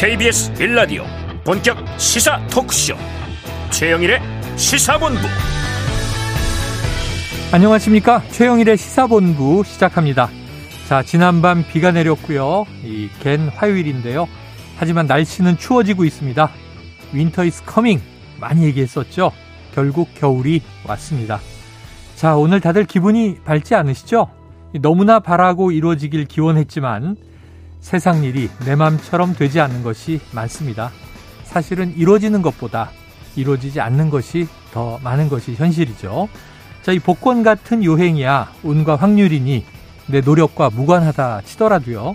KBS 1라디오 본격 시사 토크쇼. 최영일의 시사본부. 안녕하십니까? 최영일의 시사본부 시작합니다. 자 지난밤 비가 내렸고요. 비 갠 화요일인데요. 하지만 날씨는 추워지고 있습니다. Winter is coming 많이 얘기했었죠? 결국 겨울이 왔습니다. 자 오늘 다들 기분이 밝지 않으시죠? 너무나 바라고 이루어지길 기원했지만 세상 일이 내 맘처럼 되지 않는 것이 많습니다. 사실은 이루어지는 것보다 이루어지지 않는 것이 더 많은 것이 현실이죠. 자, 이 복권 같은 요행이야 운과 확률이니 내 노력과 무관하다 치더라도요.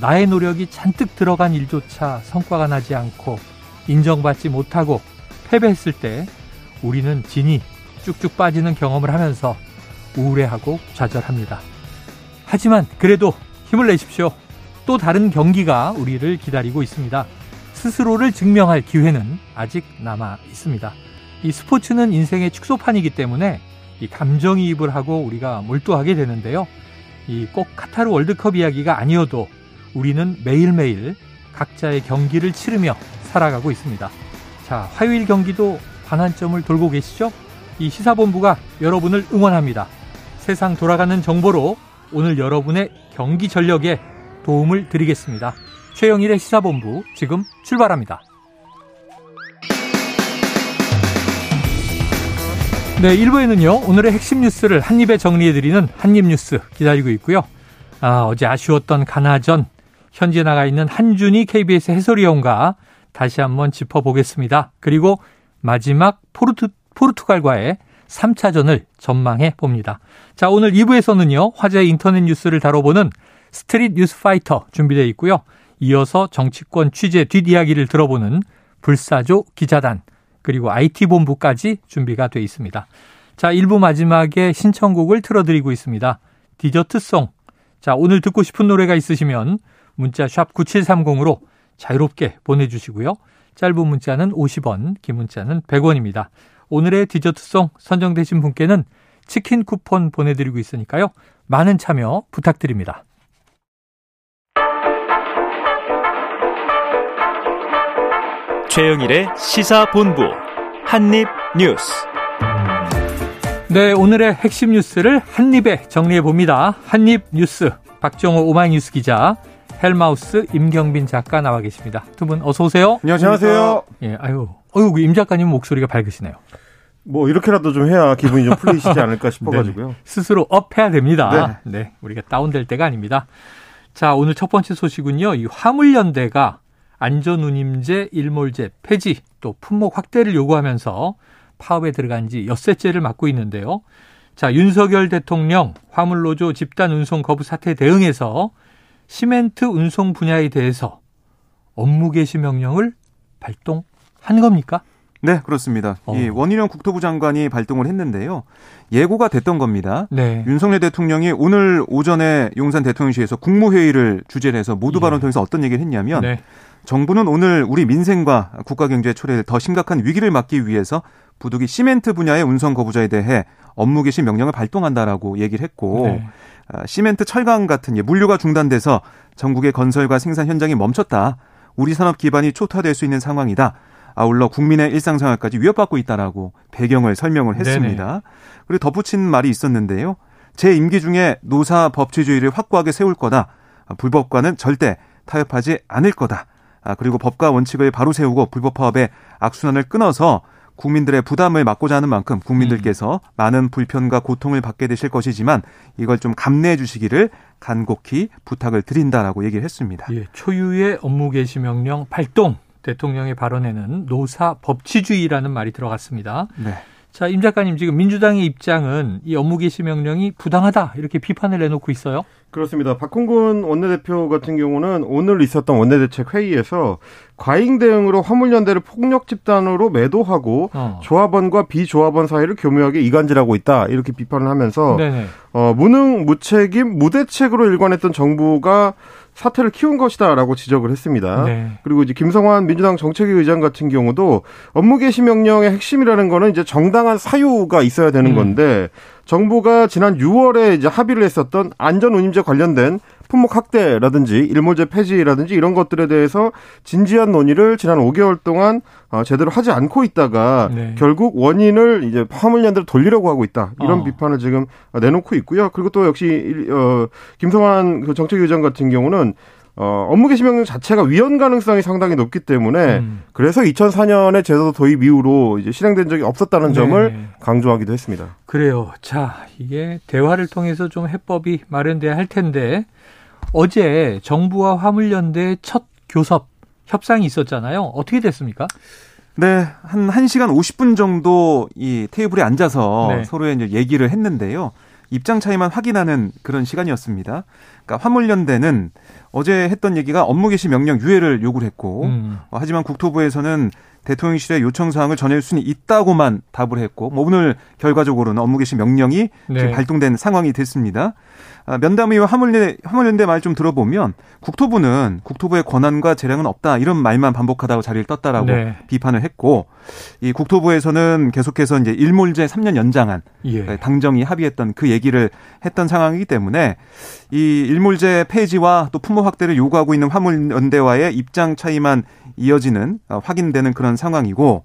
나의 노력이 잔뜩 들어간 일조차 성과가 나지 않고 인정받지 못하고 패배했을 때 우리는 진이 쭉쭉 빠지는 경험을 하면서 우울해하고 좌절합니다. 하지만 그래도 힘을 내십시오. 또 다른 경기가 우리를 기다리고 있습니다. 스스로를 증명할 기회는 아직 남아 있습니다. 이 스포츠는 인생의 축소판이기 때문에 이 감정이입을 하고 우리가 몰두하게 되는데요. 이 꼭 카타르 월드컵 이야기가 아니어도 우리는 매일매일 각자의 경기를 치르며 살아가고 있습니다. 자, 화요일 경기도 반환점을 돌고 계시죠? 이 시사본부가 여러분을 응원합니다. 세상 돌아가는 정보로 오늘 여러분의 경기 전력에 도움을 드리겠습니다. 최영일의 시사본부 지금 출발합니다. 네, 1부에는요, 오늘의 핵심 뉴스를 한입에 정리해드리는 한입뉴스 기다리고 있고요. 아, 어제 아쉬웠던 가나전, 현지에 나가 있는 한준희 KBS 해설위원과 다시 한번 짚어보겠습니다. 그리고 마지막 포르투, 포르투갈과의 3차전을 전망해 봅니다. 자, 오늘 2부에서는요, 화제의 인터넷 뉴스를 다뤄보는 Street News Fighter 준비되어 있고요. 이어서 정치권 취재 뒷이야기를 들어보는 불사조 기자단 그리고 IT본부까지 준비가 되어 있습니다. 자, 1부 마지막에 신청곡을 틀어드리고 있습니다. 디저트송. 자, 오늘 듣고 싶은 노래가 있으시면 문자 샵 9730으로 자유롭게 보내주시고요. 짧은 문자는 50원, 긴 문자는 100원입니다. 오늘의 디저트송 선정되신 분께는 치킨 쿠폰 보내드리고 있으니까요. 많은 참여 부탁드립니다. 최영일의 시사본부 한입뉴스. 네, 오늘의 핵심 뉴스를 한입에 정리해 봅니다. 한입뉴스 박정호 오마이뉴스 기자, 헬마우스 임경빈 작가 나와 계십니다. 두 분 어서 오세요. 안녕하세요. 예, 아유, 어유 임 작가님 목소리가 밝으시네요. 뭐 이렇게라도 좀 해야 기분이 좀 풀리시지 않을까 싶어가지고요. 네, 스스로 업해야 됩니다. 네. 네, 우리가 다운될 때가 아닙니다. 자, 오늘 첫 번째 소식은요. 이 화물연대가 안전운임제, 일몰제 폐지, 또 품목 확대를 요구하면서 파업에 들어간 지 엿새째를 맞고 있는데요. 자, 윤석열 대통령 화물노조 집단 운송 거부 사태에 대응해서 시멘트 운송 분야에 대해서 업무 개시 명령을 발동한 겁니까? 네, 그렇습니다. 어. 이 원희룡 국토부 장관이 발동을 했는데요. 예고가 됐던 겁니다. 네. 윤석열 대통령이 오늘 오전에 용산 대통령실에서 국무회의를 주재를 해서 모두 발언 을 통해서 어떤 얘기를 했냐면 네. 정부는 오늘 우리 민생과 국가 경제 초래를 더 심각한 위기를 막기 위해서 부득이 시멘트 분야의 운송 거부자에 대해 업무 개시 명령을 발동한다라고 얘기를 했고 네. 아, 시멘트 철강 같은 물류가 중단돼서 전국의 건설과 생산 현장이 멈췄다. 우리 산업 기반이 초토화될 수 있는 상황이다. 아울러 국민의 일상생활까지 위협받고 있다라고 배경을 설명을 했습니다. 네네. 그리고 덧붙인 말이 있었는데요. 제 임기 중에 노사 법치주의를 확고하게 세울 거다. 아, 불법과는 절대 타협하지 않을 거다. 아, 그리고 법과 원칙을 바로 세우고 불법 파업의 악순환을 끊어서 국민들의 부담을 막고자 하는 만큼 국민들께서 음. 많은 불편과 고통을 받게 되실 것이지만 이걸 좀 감내해 주시기를 간곡히 부탁을 드린다라고 얘기를 했습니다. 예, 초유의 업무 개시 명령 발동 대통령의 발언에는 노사 법치주의라는 말이 들어갔습니다. 네. 자, 임 작가님 지금 민주당의 입장은 이 업무 개시 명령이 부당하다 이렇게 비판을 내놓고 있어요. 그렇습니다. 박홍근 원내대표 같은 경우는 오늘 있었던 원내대책 회의에서 과잉 대응으로 화물연대를 폭력 집단으로 매도하고 어. 조합원과 비조합원 사이를 교묘하게 이간질하고 있다 이렇게 비판을 하면서 어, 무능 무책임 무대책으로 일관했던 정부가 사태를 키운 것이다라고 지적을 했습니다. 네. 그리고 이제 김성환 민주당 정책위 의장 같은 경우도 업무 개시 명령의 핵심이라는 거는 이제 정당한 사유가 있어야 되는 음. 건데 정부가 지난 6월에 이제 합의를 했었던 안전 운임제 관련된 품목 확대라든지 일몰제 폐지라든지 이런 것들에 대해서 진지한 논의를 지난 5개월 동안 어, 제대로 하지 않고 있다가 네. 결국 원인을 이제 화물연대로 돌리려고 하고 있다 이런 어. 비판을 지금 내놓고 있고요. 그리고 또 역시 어, 김성환 그 정책위원장 같은 경우는 어, 업무 개시 명령 자체가 위헌 가능성이 상당히 높기 때문에 음. 그래서 2004년에 제도 도입 이후로 이제 실행된 적이 없었다는 네. 점을 강조하기도 했습니다. 그래요. 자, 이게 대화를 통해서 좀 해법이 마련돼야 할 텐데 어제 정부와 화물연대 첫 교섭 협상이 있었잖아요. 어떻게 됐습니까? 네, 한 1시간 50분 정도 이 테이블에 앉아서 네. 서로의 이제 얘기를 했는데요. 입장 차이만 확인하는 그런 시간이었습니다. 그러니까 화물연대는 어제 했던 얘기가 업무 개시 명령 유예를 요구를 했고 음. 어, 하지만 국토부에서는 대통령실의 요청 사항을 전할 수는 있다고만 답을 했고 뭐 오늘 결과적으로는 업무 개시 명령이 네. 발동된 상황이 됐습니다. 아, 면담의와 화물연대, 화물연대 말 좀 들어보면 국토부는 국토부의 권한과 재량은 없다 이런 말만 반복하다가 자리를 떴다라고 네. 비판을 했고 이 국토부에서는 계속해서 이제 일몰제 3년 연장안 예. 네, 당정이 합의했던 그 얘기를 했던 상황이기 때문에 이 일몰제 폐지와 또 품목 확대를 요구하고 있는 화물연대와의 입장 차이만 이어지는 어, 확인되는 그런 상황이고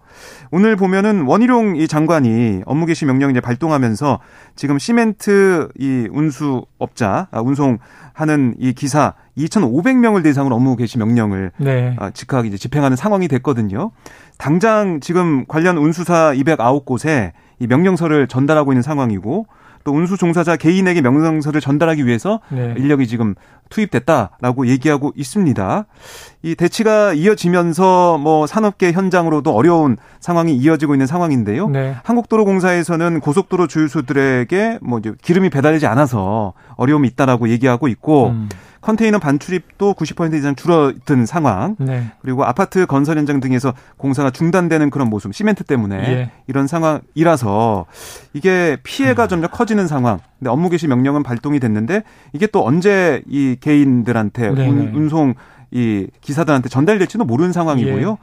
오늘 보면은 원희룡 이 장관이 업무 개시 명령 이제 발동하면서 지금 시멘트 이 운수업자 아, 운송하는 이 기사 2,500명을 대상으로 업무 개시 명령을 네. 아, 즉각 이제 집행하는 상황이 됐거든요. 당장 지금 관련 운수사 209곳에 이 명령서를 전달하고 있는 상황이고 또 운수 종사자 개인에게 명령서를 전달하기 위해서 네. 인력이 지금 투입됐다라고 얘기하고 있습니다. 이 대치가 이어지면서 뭐 산업계 현장으로도 어려운 상황이 이어지고 있는 상황인데요. 네. 한국도로공사에서는 고속도로 주유소들에게 뭐 기름이 배달되지 않아서 어려움이 있다라고 얘기하고 있고 음. 컨테이너 반출입도 90% 이상 줄어든 상황. 네. 그리고 아파트 건설 현장 등에서 공사가 중단되는 그런 모습, 시멘트 때문에 예. 이런 상황이라서 이게 피해가 음. 점점 커지는 상황. 근데 업무 개시 명령은 발동이 됐는데 이게 또 언제 이 개인들한테 네, 운, 네. 운송 이 기사들한테 전달될지도 모르는 상황이고요.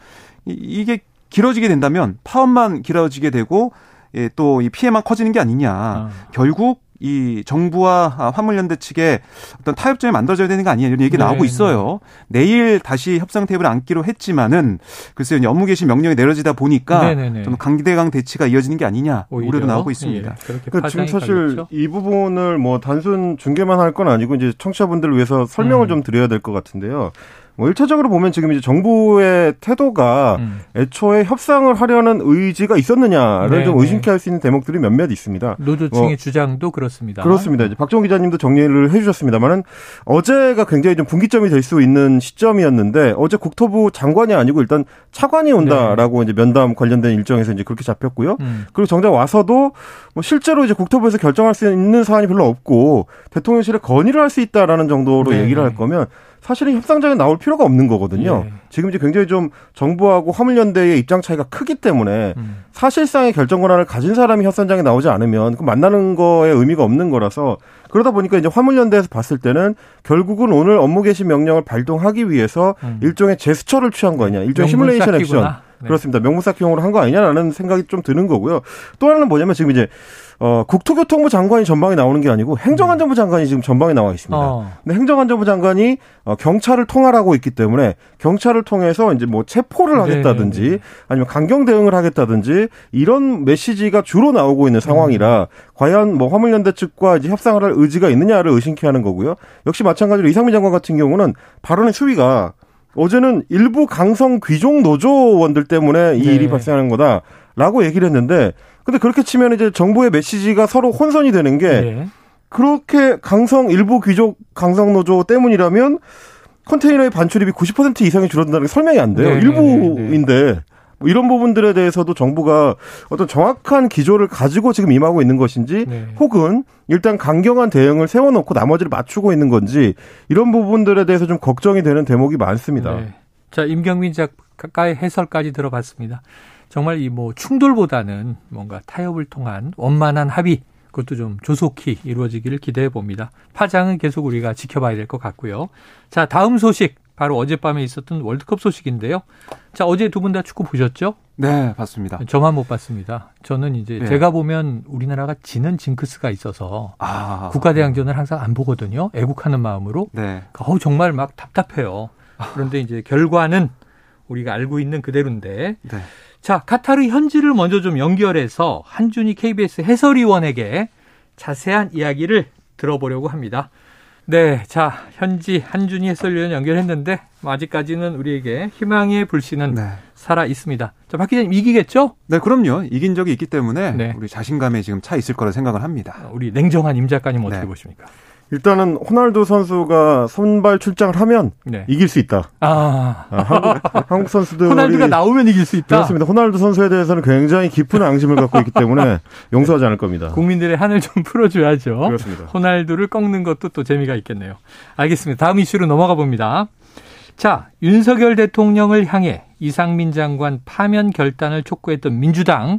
예. 이게 길어지게 된다면 파업만 길어지게 되고 예, 또 이 피해만 커지는 게 아니냐. 아. 결국 이 정부와 화물연대 측에 어떤 타협점이 만들어져야 되는 거 아니냐 이런 얘기 네, 나오고 있어요. 네. 내일 다시 협상 테이블을 앉기로 했지만은 글쎄요 업무 개시 명령이 내려지다 보니까 네, 네, 네. 좀 강대강 대치가 이어지는 게 아니냐 오히려? 우려도 나오고 있습니다. 예, 그러니까 지금 사실 가겠죠? 이 부분을 뭐 단순 중계만 할 건 아니고 이제 청취자분들을 위해서 설명을 음. 좀 드려야 될 것 같은데요. 뭐 1차적으로 보면 지금 이제 정부의 태도가 음. 애초에 협상을 하려는 의지가 있었느냐를 네네. 좀 네. 의심케 할 수 있는 대목들이 몇몇 있습니다. 노조층의 뭐, 주장도 그렇습니다. 그렇습니다. 이제 박정 기자님도 정리를 해 주셨습니다만은 어제가 굉장히 좀 분기점이 될 수 있는 시점이었는데 어제 국토부 장관이 아니고 일단 차관이 온다라고 네. 이제 면담 관련된 일정에서 이제 그렇게 잡혔고요. 음. 그리고 정작 와서도 뭐 실제로 이제 국토부에서 결정할 수 있는 사안이 별로 없고 대통령실에 건의를 할 수 있다라는 정도로 네 얘기를 할 거면 사실은 협상장에 나올 필요가 없는 거거든요. 예. 지금 이제 굉장히 좀 정부하고 화물연대의 입장 차이가 크기 때문에 음. 사실상의 결정 권한을 가진 사람이 협상장에 나오지 않으면 그 만나는 거에 의미가 없는 거라서 그러다 보니까 이제 화물연대에서 봤을 때는 결국은 오늘 업무 개시 명령을 발동하기 위해서 음. 일종의 제스처를 취한 거 아니냐, 일종의 시뮬레이션 액션. 네. 그렇습니다. 명무쌓기용으로 한 거 아니냐라는 생각이 좀 드는 거고요. 또 하나는 뭐냐면 지금 이제 어, 국토교통부 장관이 전방에 나오는 게 아니고 행정안전부 장관이 지금 전방에 나와 있습니다. 어. 근데 행정안전부 장관이 어, 경찰을 통할하고 있기 때문에 경찰을 통해서 이제 뭐 체포를 하겠다든지 네. 아니면 강경 대응을 하겠다든지 이런 메시지가 주로 나오고 있는 상황이라 음. 과연 뭐 화물연대 측과 이제 협상을 할 의지가 있느냐를 의심케 하는 거고요. 역시 마찬가지로 이상민 장관 같은 경우는 발언의 수위가 어제는 일부 강성 귀족 노조원들 때문에 이 네. 일이 발생하는 거다라고 얘기를 했는데 근데 그렇게 치면 이제 정부의 메시지가 서로 혼선이 되는 게 네. 그렇게 강성 일부 귀족 강성 노조 때문이라면 컨테이너의 반출입이 90% 이상이 줄어든다는 게 설명이 안 돼요. 네. 일부인데 뭐 이런 부분들에 대해서도 정부가 어떤 정확한 기조를 가지고 지금 임하고 있는 것인지 네. 혹은 일단 강경한 대응을 세워놓고 나머지를 맞추고 있는 건지 이런 부분들에 대해서 좀 걱정이 되는 대목이 많습니다. 네. 자 임경민 작가의 해설까지 들어봤습니다. 정말 이 뭐 충돌보다는 뭔가 타협을 통한 원만한 합의 그것도 좀 조속히 이루어지기를 기대해 봅니다. 파장은 계속 우리가 지켜봐야 될 것 같고요. 자, 다음 소식 바로 어젯밤에 있었던 월드컵 소식인데요. 자, 어제 두 분 다 축구 보셨죠? 네, 봤습니다. 저만 못 봤습니다. 저는 이제 네. 제가 보면 우리나라가 지는 징크스가 있어서 아, 국가대항전을 항상 안 보거든요. 애국하는 마음으로. 네. 어우, 정말 막 답답해요. 그런데 이제 결과는 우리가 알고 있는 그대로인데. 네. 자, 카타르 현지를 먼저 좀 연결해서 한준희 KBS 해설위원에게 자세한 이야기를 들어보려고 합니다. 네, 자 현지 한준희 해설위원 연결했는데 뭐 아직까지는 우리에게 희망의 불씨는 네. 살아 있습니다. 자, 박 기자님 이기겠죠? 네, 그럼요. 이긴 적이 있기 때문에 네. 우리 자신감에 지금 차 있을 거라 생각을 합니다. 우리 냉정한 임 작가님 어떻게 네. 보십니까? 일단은 호날두 선수가 선발 출장을 하면 네. 이길 수 있다. 아, 아 한국, 한국 선수들 호날두가 나오면 이길 수 있다. 그렇습니다. 호날두 선수에 대해서는 굉장히 깊은 앙심을 갖고 있기 때문에 용서하지 않을 겁니다. 국민들의 한을 좀 풀어줘야죠. 그렇습니다. 호날두를 꺾는 것도 또 재미가 있겠네요. 알겠습니다. 다음 이슈로 넘어가 봅니다. 자, 윤석열 대통령을 향해 이상민 장관 파면 결단을 촉구했던 민주당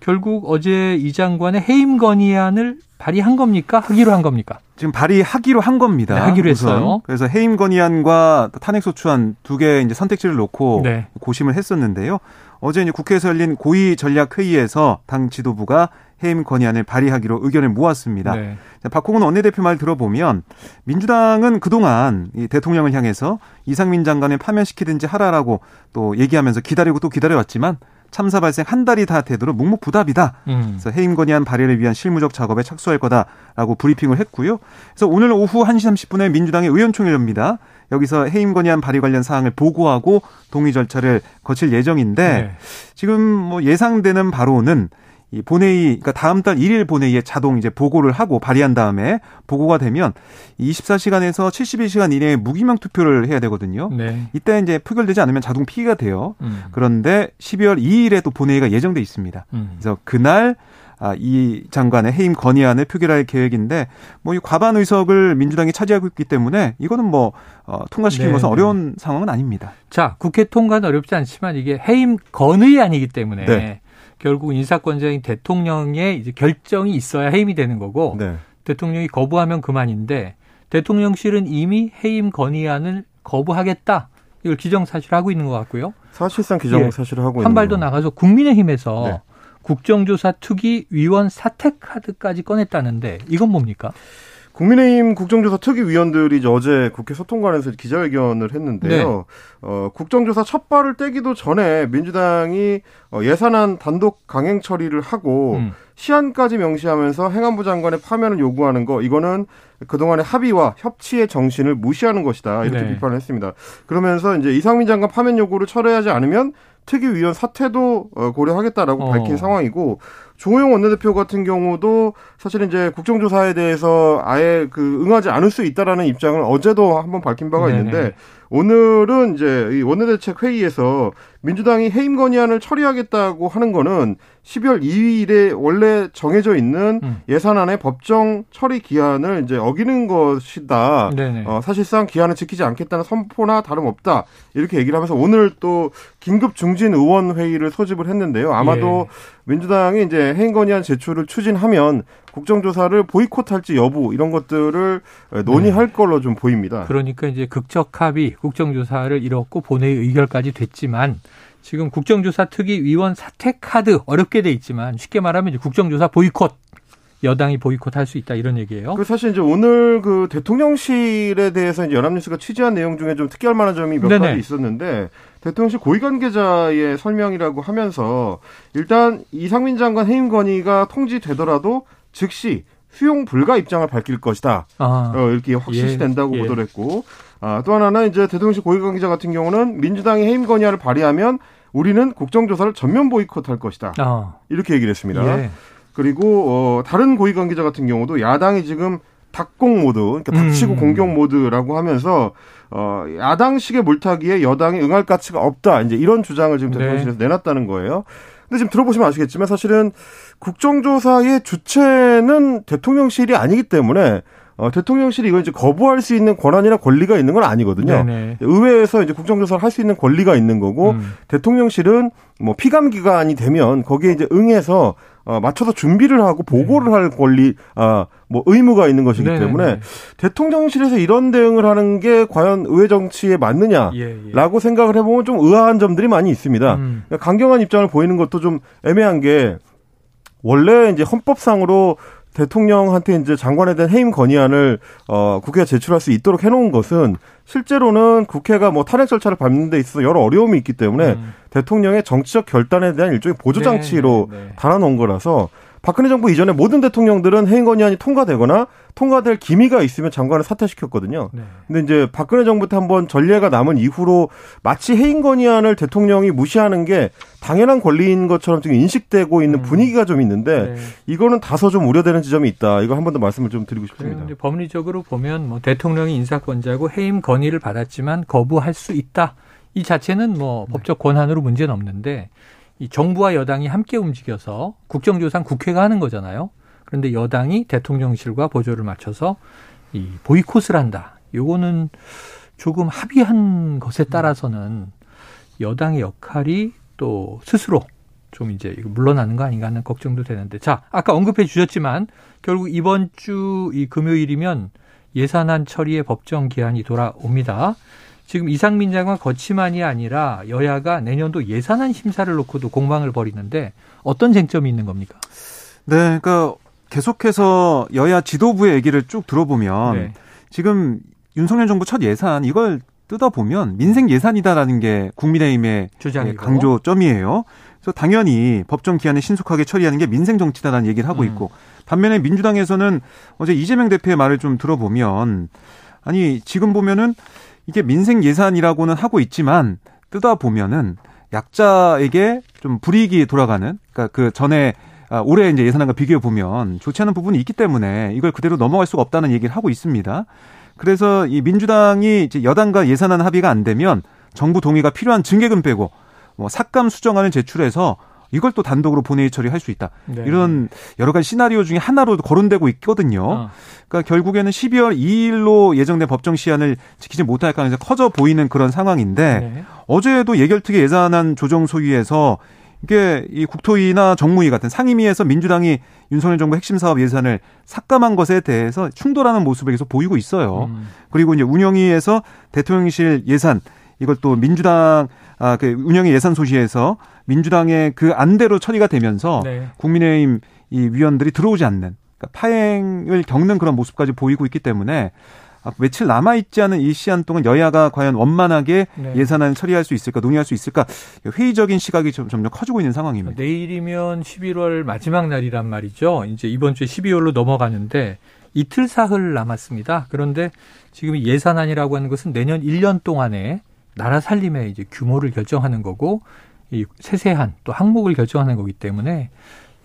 결국 어제 이 장관의 해임 건의안을 발의한 겁니까? 하기로 한 겁니까? 지금 발의하기로 한 겁니다. 네, 하기로 우선. 했어요. 그래서 해임 건의안과 탄핵 소추안 두 개 이제 선택지를 놓고 네. 고심을 했었는데요. 어제 이제 국회에서 열린 고위 전략 회의에서 당 지도부가 해임 건의안을 발의하기로 의견을 모았습니다. 네. 박홍근 원내대표 말 들어보면 민주당은 그동안 이 대통령을 향해서 이상민 장관을 파면시키든지 하라라고 또 얘기하면서 기다리고 또 기다려왔지만 참사 발생 한 달이 다 되도록 묵묵부답이다. 음. 그래서 해임 건의안 발의를 위한 실무적 작업에 착수할 거다라고 브리핑을 했고요. 그래서 오늘 오후 1시 30분에 민주당의 의원총회 엽니다. 여기서 해임 건의안 발의 관련 사항을 보고하고 동의 절차를 거칠 예정인데 네. 지금 뭐 예상되는 바로는 이 본회의, 그러니까 다음 달 1일 본회의에 자동 이제 보고를 하고 발의한 다음에 보고가 되면 24시간에서 72시간 이내에 무기명 투표를 해야 되거든요. 네. 이때 이제 표결되지 않으면 자동 피기가 돼요. 음. 그런데 12월 2일에 또 본회의가 예정돼 있습니다. 음. 그래서 그날 아, 이 장관의 해임 건의안을 표결할 계획인데 뭐 이 과반 의석을 민주당이 차지하고 있기 때문에 이거는 뭐 어, 통과시키는 네, 것은 네. 어려운 상황은 아닙니다. 자, 국회 통과는 어렵지 않지만 이게 해임 건의안이기 때문에 네. 결국 인사권자인 대통령의 이제 결정이 있어야 해임이 되는 거고 네. 대통령이 거부하면 그만인데 대통령실은 이미 해임 건의안을 거부하겠다. 이걸 기정사실하고 있는 것 같고요. 사실상 기정사실을 예, 하고 한발더 나가서 국민의힘에서 네. 국정조사 특위 위원 사퇴 카드까지 꺼냈다는데 이건 뭡니까? 국민의힘 국정조사 특위위원들이 어제 국회 소통관에서 기자회견을 했는데요. 네. 어, 국정조사 첫 발을 떼기도 전에 민주당이 어, 예산안 단독 강행 처리를 하고 음. 시한까지 명시하면서 행안부 장관의 파면을 요구하는 거 이거는 그동안의 합의와 협치의 정신을 무시하는 것이다 이렇게 네. 비판을 했습니다. 그러면서 이제 이상민 장관 파면 요구를 철회하지 않으면 특위위원 사퇴도 어, 고려하겠다라고 어. 밝힌 상황이고 조호영 원내대표 같은 경우도 사실은 이제 국정조사에 대해서 아예 그 응하지 않을 수 있다라는 입장을 어제도 한번 밝힌 바가 네네. 있는데 오늘은 이제 이 원내대책 회의에서 민주당이 해임 건의안을 처리하겠다고 하는 거는 12월 2일에 원래 정해져 있는 음. 예산안의 법정 처리 기한을 이제 어기는 것이다. 어, 사실상 기한을 지키지 않겠다는 선포나 다름없다. 이렇게 얘기를 하면서 오늘 또 긴급 중진 의원 회의를 소집을 했는데요. 아마도 예. 민주당이 이제 건의안 제출을 추진하면 국정조사를 보이콧할지 여부 이런 것들을 논의할 네. 걸로 좀 보입니다. 그러니까 이제 극적 합의 국정조사를 이뤘고 본회의 의결까지 됐지만 지금 국정조사 특위 위원 사퇴 카드 어렵게 돼 있지만 쉽게 말하면 이제 국정조사 보이콧 여당이 보이콧할 수 있다 이런 얘기예요. 그 사실 이제 오늘 그 대통령실에 대해서 이제 연합뉴스가 취재한 내용 중에 좀 특이할 만한 점이 몇 네네. 가지 있었는데 대통령실 고위 관계자의 설명이라고 하면서 일단 이상민 장관 해임 건의가 통지되더라도 즉시 수용 불가 입장을 밝힐 것이다. 아, 어, 이렇게 확실시된다고 예, 예. 보도를 했고 아, 또 하나는 이제 대통령실 고위 관계자 같은 경우는 민주당이 해임 건의안을 발의하면 우리는 국정조사를 전면 보이콧할 것이다. 아. 이렇게 얘기를 했습니다. 예. 그리고 어, 다른 고위 관계자 같은 경우도 야당이 지금 닭공 모드, 그러니까 닥치고 음. 공격 모드라고 하면서 어, 야당식의 물타기에 여당이 응할 가치가 없다. 이제 이런 주장을 지금 네. 대통령실에서 네. 내놨다는 거예요. 근데 지금 들어보시면 아시겠지만 사실은 국정조사의 주체는 대통령실이 아니기 때문에 어, 대통령실이 이걸 이제 거부할 수 있는 권한이나 권리가 있는 건 아니거든요. 네네. 의회에서 이제 국정조사를 할 수 있는 권리가 있는 거고 음. 대통령실은 뭐 피감 기관이 되면 거기에 이제 응해서 어, 맞춰서 준비를 하고 보고를 네. 할 권리, 아, 뭐 의무가 있는 것이기 네, 때문에 네. 대통령실에서 이런 대응을 하는 게 과연 의회 정치에 맞느냐라고 예, 예. 생각을 해보면 좀 의아한 점들이 많이 있습니다. 음. 그러니까 강경한 입장을 보이는 것도 좀 애매한 게 원래 이제 헌법상으로 대통령한테 이제 장관에 대한 해임 건의안을 어 국회가 제출할 수 있도록 해놓은 것은 실제로는 국회가 뭐 탄핵 절차를 밟는 데 있어서 여러 어려움이 있기 때문에 음. 대통령의 정치적 결단에 대한 일종의 보조 장치로 네, 네, 네. 달아놓은 거라서 박근혜 정부 이전에 모든 대통령들은 해임 건의안이 통과되거나 통과될 기미가 있으면 장관을 사퇴시켰거든요. 네. 근데 이제 박근혜 정부 때 한번 전례가 남은 이후로 마치 해임 건의안을 대통령이 무시하는 게 당연한 권리인 것처럼 지금 인식되고 있는 음. 분위기가 좀 있는데 네. 이거는 다소 좀 우려되는 지점이 있다. 이거 한 번 더 말씀을 좀 드리고 싶습니다. 네, 법리적으로 보면 뭐 대통령이 인사권자고 해임 건의를 받았지만 거부할 수 있다. 이 자체는 뭐 네. 법적 권한으로 문제는 없는데 이 정부와 여당이 함께 움직여서 국정조사는 국회가 하는 거잖아요. 그런데 여당이 대통령실과 보조를 맞춰서 이 보이콧을 한다. 요거는 조금 합의한 것에 따라서는 여당의 역할이 또 스스로 좀 이제 물러나는 거 아닌가 하는 걱정도 되는데 자 아까 언급해 주셨지만 결국 이번 주 이 금요일이면 예산안 처리의 법정 기한이 돌아옵니다. 지금 이상민 장관 거치만이 아니라 여야가 내년도 예산안 심사를 놓고도 공방을 벌이는데 어떤 쟁점이 있는 겁니까? 네, 그러니까 계속해서 여야 지도부의 얘기를 쭉 들어보면 네. 지금 윤석열 정부 첫 예산 이걸 뜯어보면 민생 예산이다라는 게 국민의힘의 주장이고. 강조점이에요. 그래서 당연히 법정 기한에 신속하게 처리하는 게 민생 정치다라는 얘기를 하고 음. 있고 반면에 민주당에서는 어제 이재명 대표의 말을 좀 들어보면 아니 지금 보면은 이게 민생 예산이라고는 하고 있지만 뜯어 보면은 약자에게 좀 불이익이 돌아가는 그러니까 그 전에 아, 올해 이제 예산안과 비교해 보면 좋지 않은 부분이 있기 때문에 이걸 그대로 넘어갈 수가 없다는 얘기를 하고 있습니다. 그래서 이 민주당이 이제 여당과 예산안 합의가 안 되면 정부 동의가 필요한 증개금 빼고 뭐 삭감 수정안을 제출해서 이걸 또 단독으로 본회의 처리할 수 있다. 네. 이런 여러 가지 시나리오 중에 하나로 거론되고 있거든요. 어. 그러니까 결국에는 12월 2일로 예정된 법정 시한을 지키지 못할 가능성이 커져 보이는 그런 상황인데 네. 어제도 예결특위 예산안 조정 소위에서 이게 이 국토위나 정무위 같은 상임위에서 민주당이 윤석열 정부 핵심 사업 예산을 삭감한 것에 대해서 충돌하는 모습을 계속 보이고 있어요. 음. 그리고 이제 운영위에서 대통령실 예산 이걸 또 민주당 아, 그 운영의 예산 소시에서 민주당의 그 안대로 처리가 되면서 네. 국민의힘 이 위원들이 들어오지 않는 그러니까 파행을 겪는 그런 모습까지 보이고 있기 때문에 아, 며칠 남아 있지 않은 이 시간 동안 여야가 과연 원만하게 네. 예산안을 처리할 수 있을까 논의할 수 있을까 회의적인 시각이 점점 커지고 있는 상황입니다. 내일이면 11월 마지막 날이란 말이죠. 이제 이번 주에 12월로 넘어가는데 이틀 사흘 남았습니다. 그런데 지금 예산안이라고 하는 것은 내년 1년 동안에 나라 살림의 이제 규모를 결정하는 거고 이 세세한 또 항목을 결정하는 거기 때문에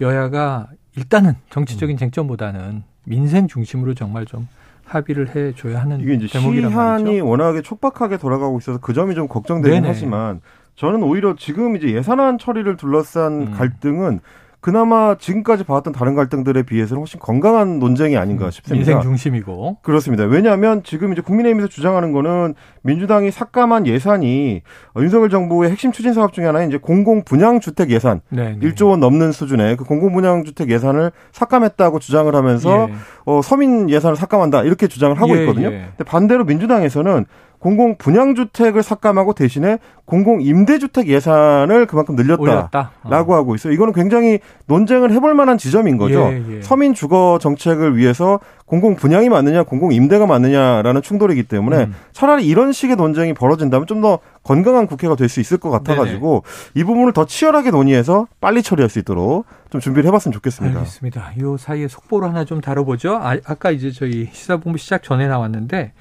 여야가 일단은 정치적인 음. 쟁점보다는 민생 중심으로 정말 좀 합의를 해줘야 하는 이게 이제 시한이 말이죠. 워낙에 촉박하게 돌아가고 있어서 그 점이 좀 걱정되긴 네네. 하지만 저는 오히려 지금 이제 예산안 처리를 둘러싼 음. 갈등은 그나마 지금까지 봐왔던 다른 갈등들에 비해서는 훨씬 건강한 논쟁이 아닌가 음, 싶습니다. 인생 중심이고. 그렇습니다. 왜냐하면 지금 이제 국민의힘에서 주장하는 거는 민주당이 삭감한 예산이 윤석열 정부의 핵심 추진 사업 중에 하나인 이제 공공 분양 주택 예산 네네. 1조 원 넘는 수준의 그 공공 분양 주택 예산을 삭감했다고 주장을 하면서 예. 어, 서민 예산을 삭감한다 이렇게 주장을 하고 예, 있거든요. 예. 근데 반대로 민주당에서는 공공 분양 주택을 삭감하고 대신에 공공 임대 주택 예산을 그만큼 늘렸다라고 하고 있어요. 이거는 굉장히 논쟁을 해볼 만한 지점인 거죠. 예, 예. 서민 주거 정책을 위해서 공공 분양이 맞느냐, 공공 임대가 맞느냐라는 충돌이기 때문에 음. 차라리 이런 식의 논쟁이 벌어진다면 좀 더 건강한 국회가 될 수 있을 것 같아가지고 네네. 이 부분을 더 치열하게 논의해서 빨리 처리할 수 있도록 좀 준비를 해봤으면 좋겠습니다. 알겠습니다. 이 사이에 속보를 하나 좀 다뤄보죠. 아, 아까 이제 저희 시사본부 시작 전에 나왔는데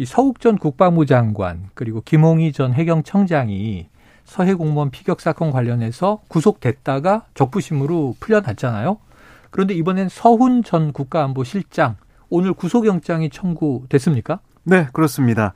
이 서욱 전 국방부 장관 그리고 김홍희 전 해경청장이 서해 공무원 피격 사건 관련해서 구속됐다가 적부심으로 풀려났잖아요. 그런데 이번엔 서훈 전 국가안보실장 오늘 구속영장이 청구됐습니까? 네, 그렇습니다.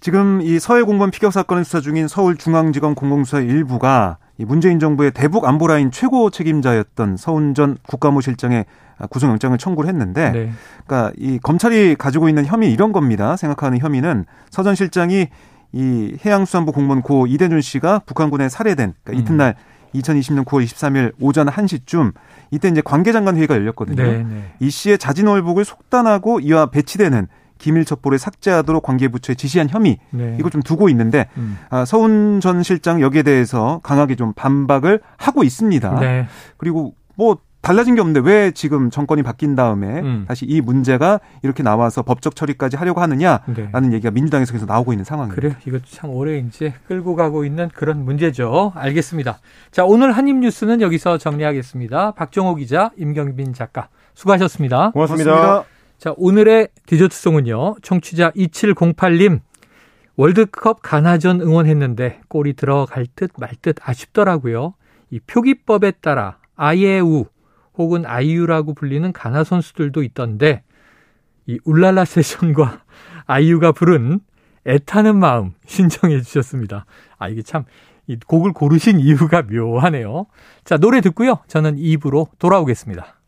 지금 이 서해 공무원 피격 사건을 수사 중인 서울중앙지검 공공수사 일부가 이 문재인 정부의 대북 안보라인 최고 책임자였던 서훈 전 국가무실장의 구속영장을 청구를 했는데, 네. 그러니까 이 검찰이 가지고 있는 혐의 이런 겁니다. 생각하는 혐의는 서 전 실장이 이 해양수산부 공무원 고 이대준 씨가 북한군에 살해된 그러니까 이튿날 2020년 9월 23일 오전 1시쯤 이때 이제 관계장관 회의가 열렸거든요. 네네. 네. 이 씨의 자진 월북을 속단하고 이와 배치되는 기밀 첩보를 삭제하도록 관계부처에 지시한 혐의 네. 이거 좀 두고 있는데 음. 아, 서훈 전 실장 여기에 대해서 강하게 좀 반박을 하고 있습니다. 네. 그리고 뭐 달라진 게 없는데 왜 지금 정권이 바뀐 다음에 음. 다시 이 문제가 이렇게 나와서 법적 처리까지 하려고 하느냐라는 네. 얘기가 민주당에서 계속 나오고 있는 상황입니다. 그래요. 이것도 참 오래 이제 끌고 가고 있는 그런 문제죠. 알겠습니다. 자, 오늘 한입 뉴스는 여기서 정리하겠습니다. 박정호 기자, 임경빈 작가 수고하셨습니다. 고맙습니다. 고맙습니다. 자, 오늘의 디저트송은요. 청취자 2708님 월드컵 가나전 응원했는데 골이 들어갈 듯 말 듯 아쉽더라고요. 이 표기법에 따라 아예우 혹은 아이유라고 불리는 가나 선수들도 있던데 이 울랄라 세션과 아이유가 부른 애타는 마음 신청해 주셨습니다. 아 이게 참 이 곡을 고르신 이유가 묘하네요. 자 노래 듣고요. 저는 2부로 돌아오겠습니다.